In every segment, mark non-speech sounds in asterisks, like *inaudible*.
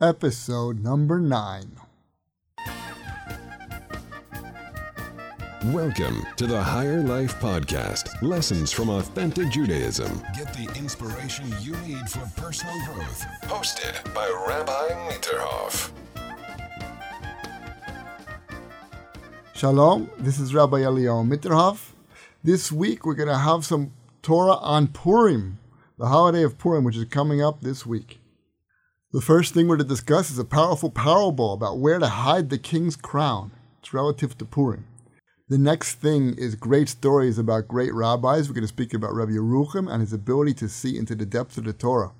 episode number 9. Welcome to the Higher Life Podcast Lessons from Authentic Judaism. Get the inspiration you need for personal growth. Hosted by Rabbi Mitterhoff. Shalom, this is Rabbi Eliyahu Mitterhoff. This week we're going to have some Torah on Purim, the holiday of Purim, which is coming up this week. The first thing we're to discuss is a powerful parable about where to hide the king's crown. It's relative to Purim. The next thing is great stories about great rabbis. We're going to speak about Rabbi Yerucham and his ability to see into the depths of the Torah.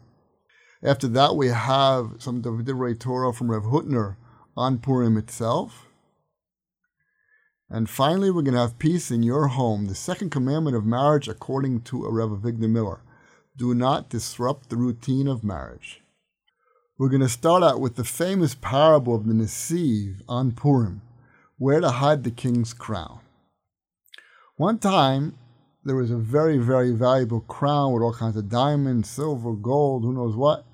After that, we have some Divrei Torah from Rav Hutner on Purim itself. And finally, we're going to have peace in your home, the second commandment of marriage according to a Rev Avigdor Miller. Do not disrupt the routine of marriage. We're going to start out with the famous parable of the Nesiv on Purim, where to hide the king's crown. One time, there was a very, very valuable crown with all kinds of diamonds, silver, gold, who knows what,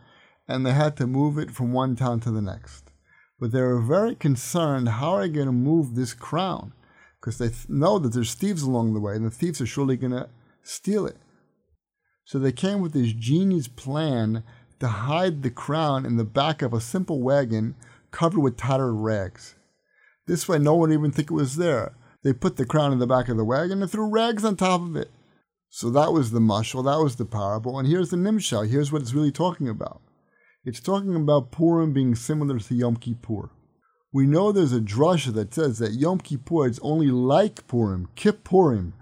and they had to move it from one town to the next. But they were very concerned how are they going to move this crown? Because they know that there's thieves along the way, and the thieves are surely going to steal it. So they came with this genius plan to hide the crown in the back of a simple wagon covered with tattered rags. This way, no one would even think it was there. They put the crown in the back of the wagon and threw rags on top of it. So that was the mushal, that was the parable, and here's the nimshal. Here's what it's really talking about. It's talking about Purim being similar to Yom Kippur. We know there's a drasha that says that Yom Kippur is only like Purim, Kippurim.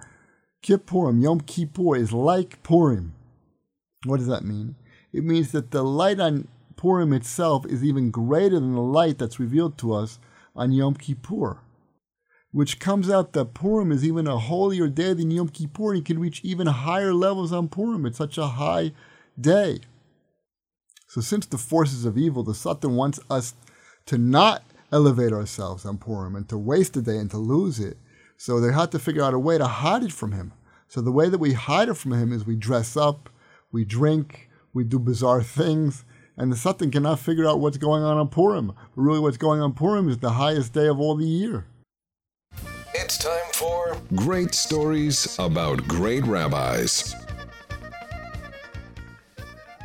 Kippurim, Yom Kippur is like Purim. What does that mean? It means that the light on Purim itself is even greater than the light that's revealed to us on Yom Kippur which comes out that Purim is even a holier day than Yom Kippur, and can reach even higher levels on Purim. It's such a high day. So, since the forces of evil, the Satan wants us to not elevate ourselves on Purim and to waste the day and to lose it. So, they had to figure out a way to hide it from him. So, the way that we hide it from him is we dress up, we drink, we do bizarre things, and the Satan cannot figure out what's going on on Purim. But really, what's going on Purim is the highest day of all the year. It's time for Great Stories About Great Rabbis.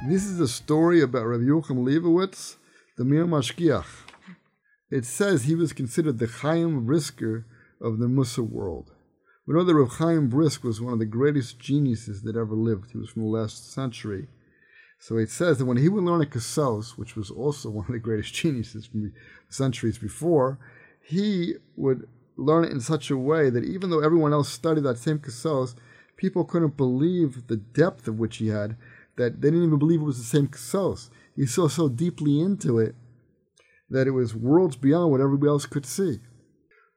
This is a story about Rabbi Yerucham Leibowitz, the Mir Mashgiach. It says he was considered the Chaim Brisker of the Mussar world. We know that Rav Chaim Brisk was one of the greatest geniuses that ever lived. He was from the last century. So it says that when he would learn a Ketzos, which was also *laughs* one of the greatest geniuses from centuries before, he would learn it in such a way that even though everyone else studied that same Ketzos, people couldn't believe the depth of which he had, that they didn't even believe it was the same Ketzos. He saw so deeply into it that it was worlds beyond what everybody else could see.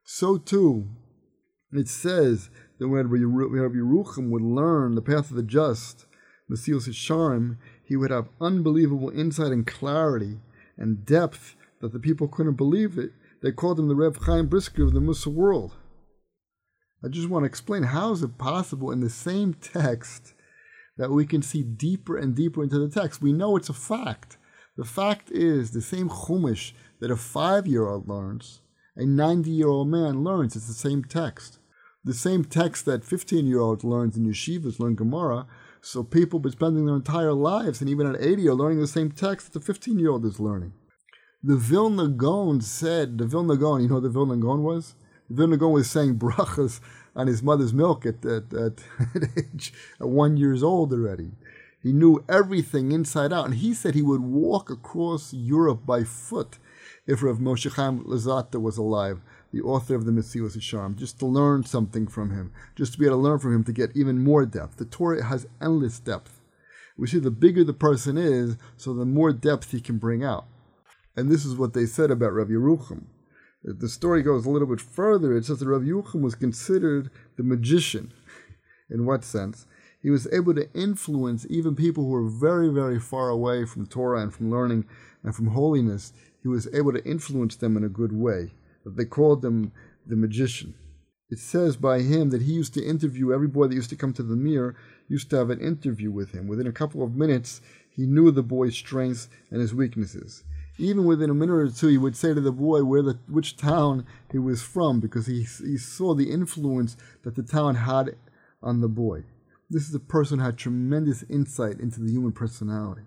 So too, it says that when Rabbi Yerucham would learn the path of the just, Mesilas Yesharim, he would have unbelievable insight and clarity and depth that the people couldn't believe it they called him the Rev Chaim Brisker of the Mussar world. I just want to explain how is it possible in the same text that we can see deeper and deeper into the text. We know it's a fact. The fact is the same chumash that a five-year-old learns, a 90-year-old man learns. It's the same text. The same text that 15-year-olds learns in yeshivas learn Gemara. So people have been spending their entire lives, and even at 80, are learning the same text that the 15-year-old is learning. The Vilna Gaon said, the Vilna Gaon, you know the Vilna Gaon was? The Vilna Gaon was saying brachas on his mother's milk at, at, at, *laughs* at age at one years old already. He knew everything inside out, and he said he would walk across Europe by foot if Rav Moshe Chaim Luzzatto was alive, the author of the Mesilas Yesharim, just to learn something from him, just to be able to learn from him to get even more depth. The Torah has endless depth. We see the bigger the person is, so the more depth he can bring out. And this is what they said about Rav Yerucham. The story goes a little bit further. It says that Rav Yerucham was considered the magician. In what sense? He was able to influence even people who were very, very far away from Torah and from learning and from holiness. He was able to influence them in a good way. That they called him the magician. It says by him that he used to interview every boy that used to come to the mir, used to have an interview with him. Within a couple of minutes, he knew the boy's strengths and his weaknesses Even within a minute or two, he would say to the boy where the which town he was from because he, he saw the influence that the town had on the boy. This is a person who had tremendous insight into the human personality.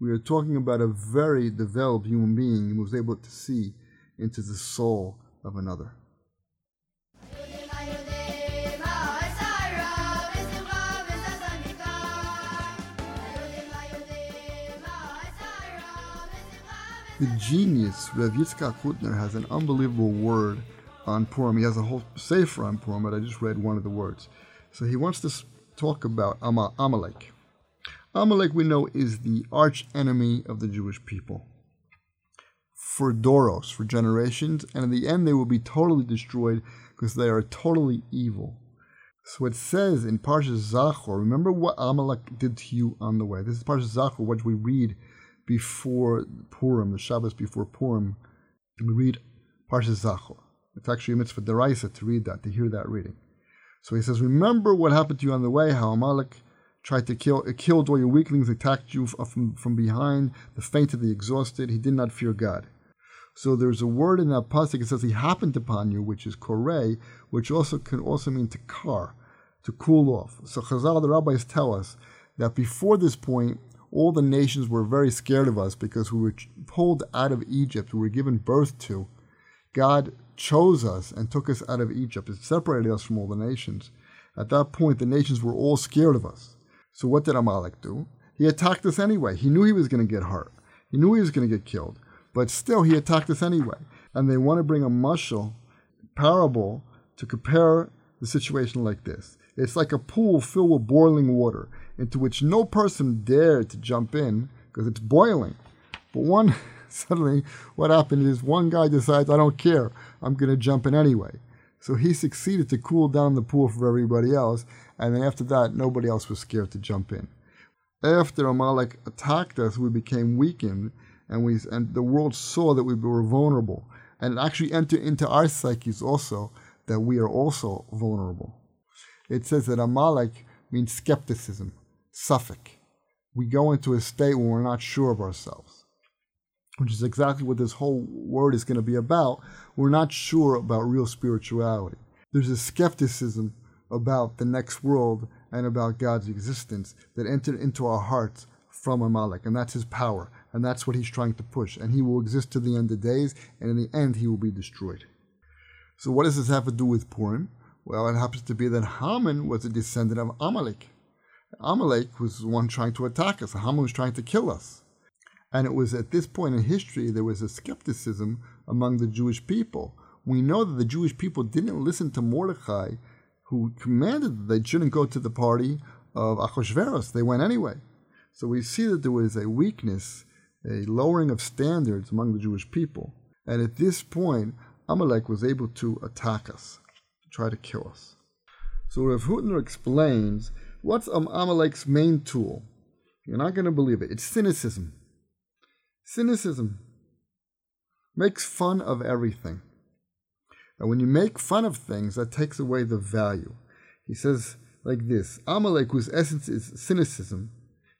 We are talking about a very developed human being who was able to see into the soul of another. The genius, Rev Yitzchak Hutner, has an unbelievable word on Purim. He has a whole sefer on Purim, but I just read one of the words. So he wants to talk about Amalek. Amalek, we know, is the arch enemy of the Jewish people for Doros, for generations, and in the end they will be totally destroyed because they are totally evil. So it says in Parshas Zachor, remember what Amalek did to you on the way. This is Parshas Zachor, what we read before Purim, the Shabbos before Purim, we read Parshas Zachor. It's actually a mitzvah deraisa to read that, to hear that reading. So he says, remember what happened to you on the way, how Amalek tried to kill, it killed all your weaklings, attacked you from, from behind, the fainted, the exhausted. He did not fear God. So there's a word in that pasuk. It says he happened upon you, which is korei, which also can also mean to car, to cool off. So Chazal, the rabbis tell us that before this point, all the nations were very scared of us because we were pulled out of Egypt, we were given birth to. God chose us and took us out of Egypt. It separated us from all the nations. At that point, the nations were all scared of us. So what did Amalek do? He attacked us anyway. He knew he was going to get hurt. He knew he was going to get killed. But still, he attacked us anyway. And they want to bring a mushal parable to compare the situation like this. It's like a pool filled with boiling water into which no person dared to jump in because it's boiling. But one *laughs* suddenly, what happened is one guy decides, I don't care, I'm going to jump in anyway. So he succeeded to cool down the pool for everybody else, and then after that, nobody else was scared to jump in. After Amalek attacked us, we became weakened, and we and the world saw that we were vulnerable, and it actually entered into our psyches also that we are also vulnerable. It says that Amalek means skepticism, safek. We go into a state when we're not sure of ourselves, which is exactly what this whole word is going to be about. We're not sure about real spirituality. There's a skepticism about the next world and about God's existence that entered into our hearts from Amalek, and that's his power, and that's what he's trying to push. And he will exist to the end of days, and in the end, he will be destroyed. So, what does this have to do with Purim? Well, it happens to be that Haman was a descendant of Amalek. Amalek was the one trying to attack us. Haman was trying to kill us. And it was at this point in history there was a skepticism among the Jewish people. We know that the Jewish people didn't listen to Mordechai, who commanded that they shouldn't go to the party of Achashverosh. They went anyway. So we see that there was a weakness, a lowering of standards among the Jewish people. And at this point, Amalek was able to attack us, to try to kill us. So Rav Hutner explains what's um, Amalek's main tool. You're not going to believe it. It's cynicism. Cynicism makes fun of everything. And when you make fun of things, that takes away the value. He says like this Amalek, whose essence is cynicism,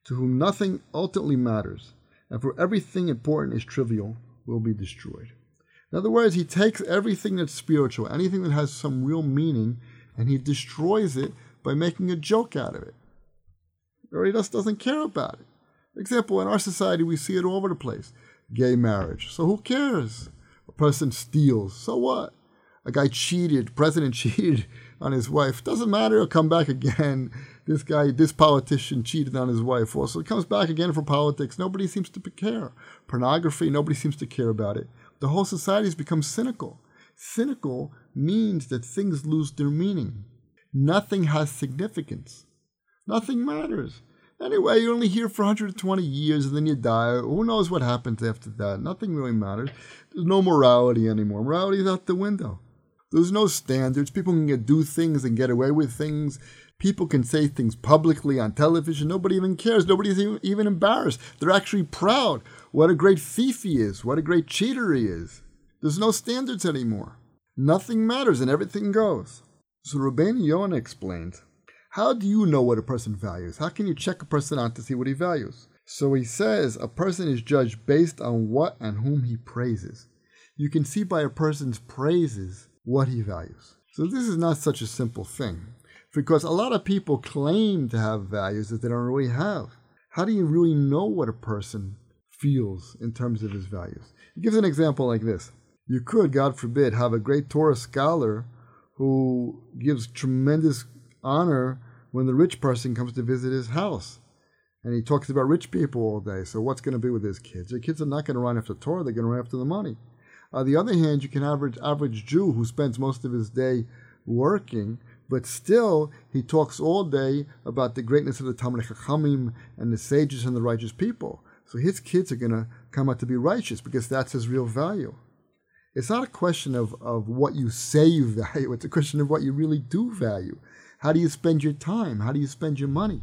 to whom nothing ultimately matters, and for everything important is trivial, will be destroyed. In other words, he takes everything that's spiritual, anything that has some real meaning, and he destroys it by making a joke out of it. Or he just doesn't care about it. For example, in our society, we see it all over the place gay marriage. So who cares? A person steals. So what? A guy cheated, president *laughs* cheated on his wife. Doesn't matter, he'll come back again. *laughs* This guy, this politician cheated on his wife. Also, he comes back again for politics. Nobody seems to care. Pornography, nobody seems to care about it. The whole society has become cynical. Cynical means that things lose their meaning. Nothing has significance. Nothing matters. Anyway, you're only here for 120 years and then you die. Who knows what happens after that? Nothing really matters. There's no morality anymore. Morality is out the window. There's no standards. People can get, do things and get away with things. People can say things publicly on television. Nobody even cares. Nobody's even, even embarrassed. They're actually proud. What a great thief he is. What a great cheater he is. There's no standards anymore. Nothing matters and everything goes. So Rabbeinu Yonah explained, how do you know what a person values? How can you check a person out to see what he values? So he says a person is judged based on what and whom he praises. You can see by a person's praises what he values. So this is not such a simple thing because a lot of people claim to have values that they don't really have. How do you really know what a person feels in terms of his values? He gives an example like this. You could, God forbid, have a great Torah scholar who gives tremendous honor when the rich person comes to visit his house. And he talks about rich people all day. So what's going to be with his kids? The kids are not going to run after Torah, they're going to run after the money. On the other hand, you can average average Jew who spends most of his day working, but still he talks all day about the greatness of the Talmud Chachamim and the sages and the righteous people. So his kids are going to come out to be righteous because that's his real value. It's not a question of, of what you say you value, it's a question of what you really do value. How do you spend your time? How do you spend your money?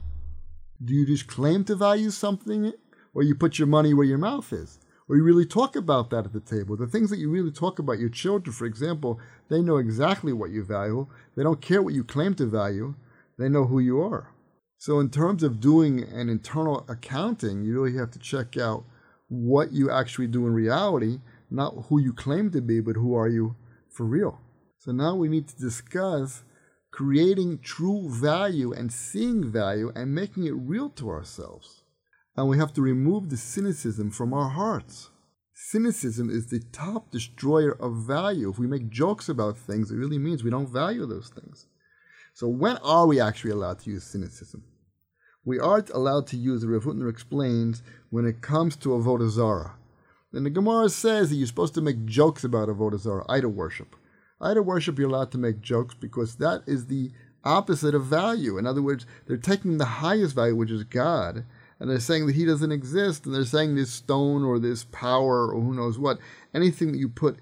Do you just claim to value something or you put your money where your mouth is? Or you really talk about that at the table? The things that you really talk about, your children, for example, they know exactly what you value. They don't care what you claim to value, they know who you are. So, in terms of doing an internal accounting, you really have to check out what you actually do in reality, not who you claim to be, but who are you for real. So, now we need to discuss creating true value and seeing value and making it real to ourselves. And we have to remove the cynicism from our hearts. Cynicism is the top destroyer of value. If we make jokes about things, it really means we don't value those things. So, when are we actually allowed to use cynicism? We aren't allowed to use, Rav Hutner explains, when it comes to Avodah Zarah. And the Gemara says that you're supposed to make jokes about Avodah Zarah, idol worship. Idol worship, you're allowed to make jokes because that is the opposite of value. In other words, they're taking the highest value, which is God, and they're saying that he doesn't exist, and they're saying this stone or this power or who knows what, anything that you put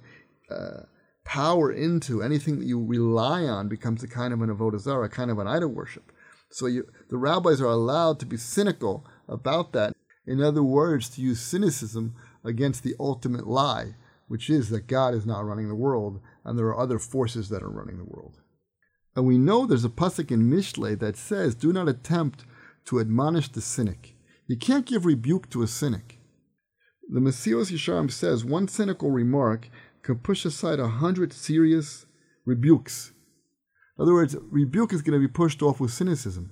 uh, power into, anything that you rely on, becomes a kind of an avodah zarah, a kind of an idol worship. So you, the rabbis are allowed to be cynical about that. In other words, to use cynicism against the ultimate lie, which is that God is not running the world and there are other forces that are running the world. And we know there's a pasuk in Mishlei that says, "Do not attempt to admonish the cynic." You can't give rebuke to a cynic. The Mesilas Yesharim says one cynical remark can push aside a hundred serious rebukes. In other words, rebuke is going to be pushed off with cynicism.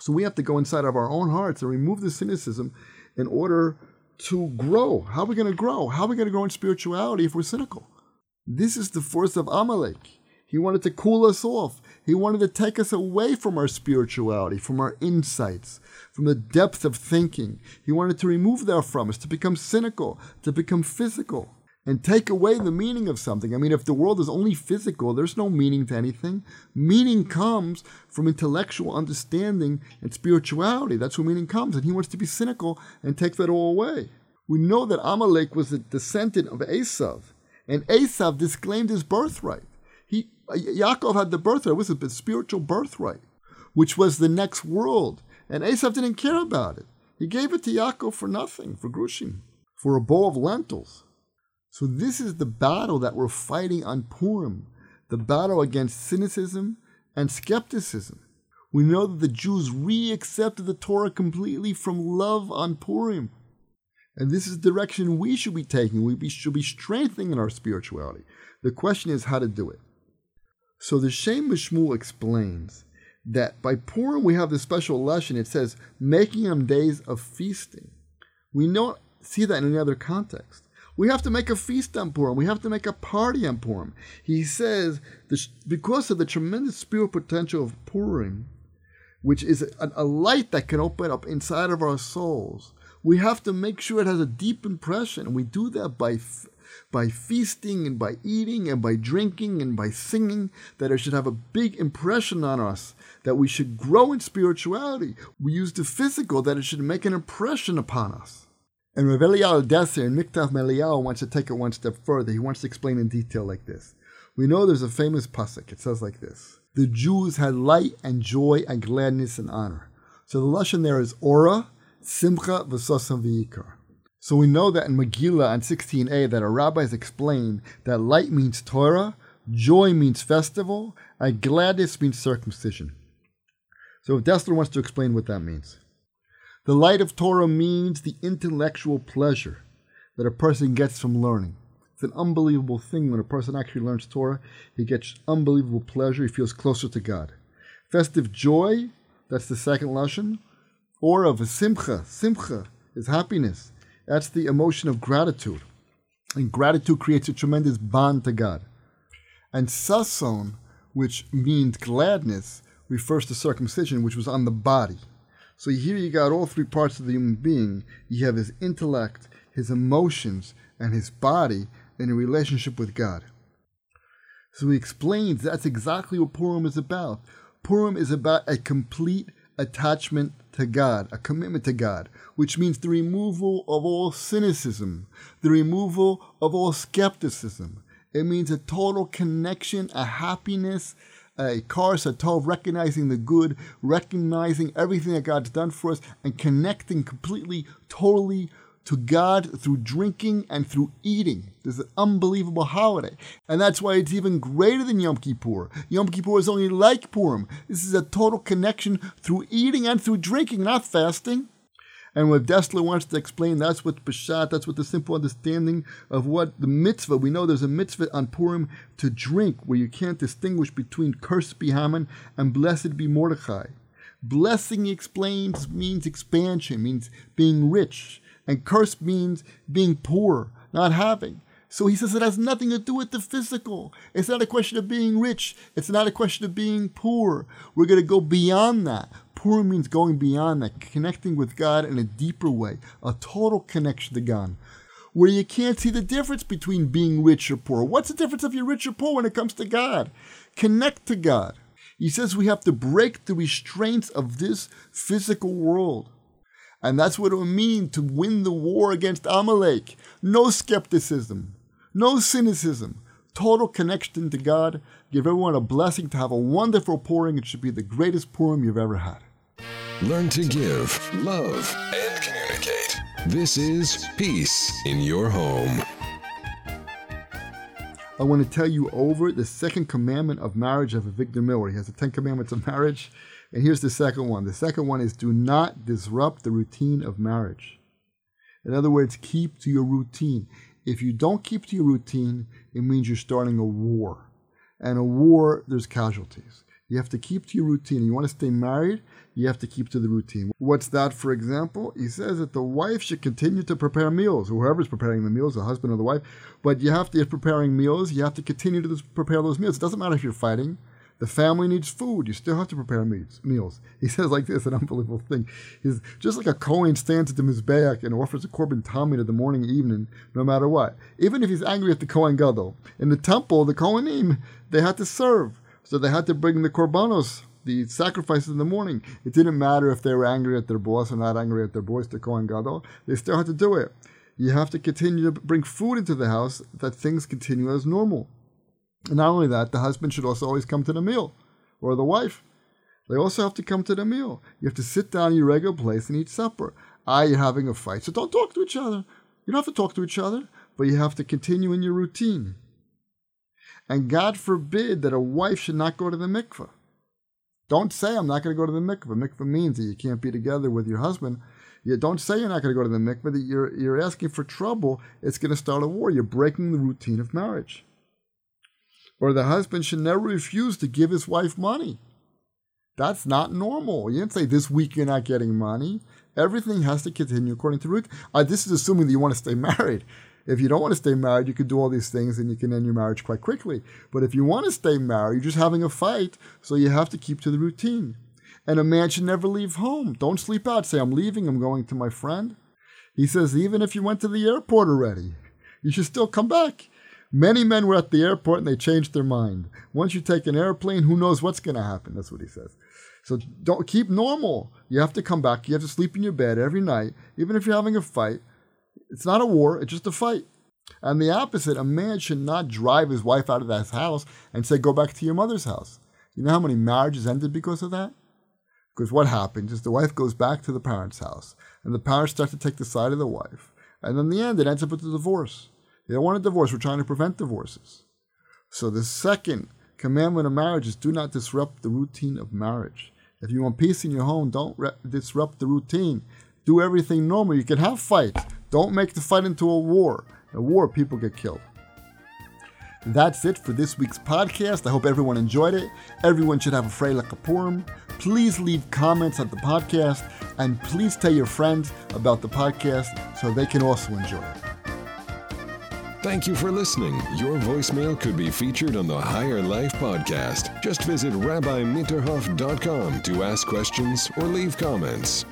So we have to go inside of our own hearts and remove the cynicism in order to grow. How are we going to grow? How are we going to grow in spirituality if we're cynical? This is the force of Amalek. He wanted to cool us off. He wanted to take us away from our spirituality, from our insights, from the depth of thinking. He wanted to remove that from us, to become cynical, to become physical, and take away the meaning of something. I mean, if the world is only physical, there's no meaning to anything. Meaning comes from intellectual understanding and spirituality. That's where meaning comes. And he wants to be cynical and take that all away. We know that Amalek was a descendant of Esav, and Esav disclaimed his birthright. Yaakov had the birthright, it was a spiritual birthright, which was the next world. And Esav didn't care about it. He gave it to Yaakov for nothing, for grushim, for a bowl of lentils. So this is the battle that we're fighting on Purim, the battle against cynicism and skepticism. We know that the Jews re-accepted the Torah completely from love on Purim. And this is the direction we should be taking. We should be strengthening our spirituality. The question is how to do it. So the Shem MiShmuel explains that by Purim we have this special lesson. It says, making them days of feasting. We don't see that in any other context. We have to make a feast on Purim. We have to make a party on Purim. He says, because of the tremendous spiritual potential of Purim, which is a, a light that can open up inside of our souls, we have to make sure it has a deep impression. And we do that by by feasting and by eating and by drinking and by singing, that it should have a big impression on us, that we should grow in spirituality. We use the physical, that it should make an impression upon us. And Rav Eliyahu Dessler in Michtav MeEliyahu wants to take it one step further. He wants to explain in detail like this. We know there's a famous pasuk. It says like this: The Jews had light and joy and gladness and honor. So the lashon there is ora, simcha, v'sason v'yikar. So we know that in Megillah on 16a that our rabbis explain that light means Torah, joy means festival, and gladness means circumcision. So Dessler wants to explain what that means. The light of Torah means the intellectual pleasure that a person gets from learning. It's an unbelievable thing when a person actually learns Torah. He gets unbelievable pleasure. He feels closer to God. Festive joy, that's the second lashon, or of a simcha. Simcha is happiness. That's the emotion of gratitude. And gratitude creates a tremendous bond to God. And sason, which means gladness, refers to circumcision, which was on the body. So here you got all three parts of the human being. You have his intellect, his emotions, and his body in a relationship with God. So he explains that's exactly what Purim is about. Purim is about a complete attachment to God, a commitment to God, which means the removal of all cynicism, the removal of all skepticism. It means a total connection, a happiness, a kars hatov, recognizing the good, recognizing everything that God's done for us, and connecting completely, totally to God through drinking and through eating. This is an unbelievable holiday. And that's why it's even greater than Yom Kippur. Yom Kippur is only like Purim. This is a total connection through eating and through drinking, not fasting. And what Dessler wants to explain, that's what Peshat, that's what the simple understanding of what the mitzvah, we know there's a mitzvah on Purim to drink, where you can't distinguish between cursed be Haman and blessed be Mordechai. Blessing, he explains, means expansion, means being rich. And curse means being poor, not having. So he says it has nothing to do with the physical. It's not a question of being rich. It's not a question of being poor. We're going to go beyond that. Poor means going beyond that, connecting with God in a deeper way, a total connection to God, where you can't see the difference between being rich or poor. What's the difference if you're rich or poor when it comes to God? Connect to God. He says we have to break the restraints of this physical world. And that's what it would mean to win the war against Amalek. No skepticism, no cynicism, total connection to God. Give everyone a blessing to have a wonderful Purim. It should be the greatest Purim you've ever had. Learn to give, love, and communicate. This is Peace in Your Home. I want to tell you over the second commandment of marriage of Avigdor Miller. He has the Ten Commandments of marriage. And here's the second one. The second one is do not disrupt the routine of marriage. In other words, keep to your routine. If you don't keep to your routine, it means you're starting a war. And a war, there's casualties. You have to keep to your routine. You want to stay married, you have to keep to the routine. What's that, for example? He says that the wife should continue to prepare meals, whoever's preparing the meals, the husband or the wife. But you have to, if preparing meals, you have to continue to prepare those meals. It doesn't matter if you're fighting. The family needs food. You still have to prepare meals. He says like this, an unbelievable thing. He's just like a Kohen stands at the Mizbeach and offers a korban tamid in the morning and evening, no matter what. Even if he's angry at the Kohen Gadol. In the temple, the Kohanim, they had to serve. So they had to bring the korbanos, the sacrifices in the morning. It didn't matter if they were angry at their boss or not angry at their boss, the Kohen Gadol. They still had to do it. You have to continue to bring food into the house that things continue as normal. And not only that, the husband should also always come to the meal, or the wife. They also have to come to the meal. You have to sit down in your regular place and eat supper. Ah, you're having a fight, so don't talk to each other. You don't have to talk to each other, but you have to continue in your routine. And God forbid that a wife should not go to the mikveh. Don't say, I'm not going to go to the mikveh. Mikveh means that you can't be together with your husband. You don't say you're not going to go to the mikveh, that you're, you're asking for trouble. It's going to start a war. You're breaking the routine of marriage or the husband should never refuse to give his wife money. That's not normal. You didn't say this week you're not getting money. Everything has to continue according to root. Uh, this is assuming that you want to stay *laughs* married. If you don't want to stay married, you could do all these things and you can end your marriage quite quickly. But if you want to stay married, you're just having a fight, so you have to keep to the routine. And a man should never leave home. Don't sleep out. Say, I'm leaving, I'm going to my friend. He says, even if you went to the airport already, you should still come back. Many men were at the airport and they changed their mind. Once you take an airplane, who knows what's going to happen? That's what he says. So don't keep normal. You have to come back. You have to sleep in your bed every night, even if you're having a fight. It's not a war, it's just a fight. And the opposite, a man should not drive his wife out of that house and say, go back to your mother's house. You know how many marriages ended because of that? Because what happens is the wife goes back to the parents' house, and the parents start to take the side of the wife. And in the end, it ends up with a divorce. They don't want a divorce. We're trying to prevent divorces. So the second commandment of marriage is do not disrupt the routine of marriage. If you want peace in your home, don't re- disrupt the routine. do everything normal. You can have fights. Don't make the fight into a war. A war, people get killed. That's it for this week's podcast. I hope everyone enjoyed it. Everyone should have a Freilich Purim. Please leave comments at the podcast and please tell your friends about the podcast so they can also enjoy it. Thank you for listening. Your voicemail could be featured on the Higher Life podcast. Just visit rabbimitterhoff.com to ask questions or leave comments.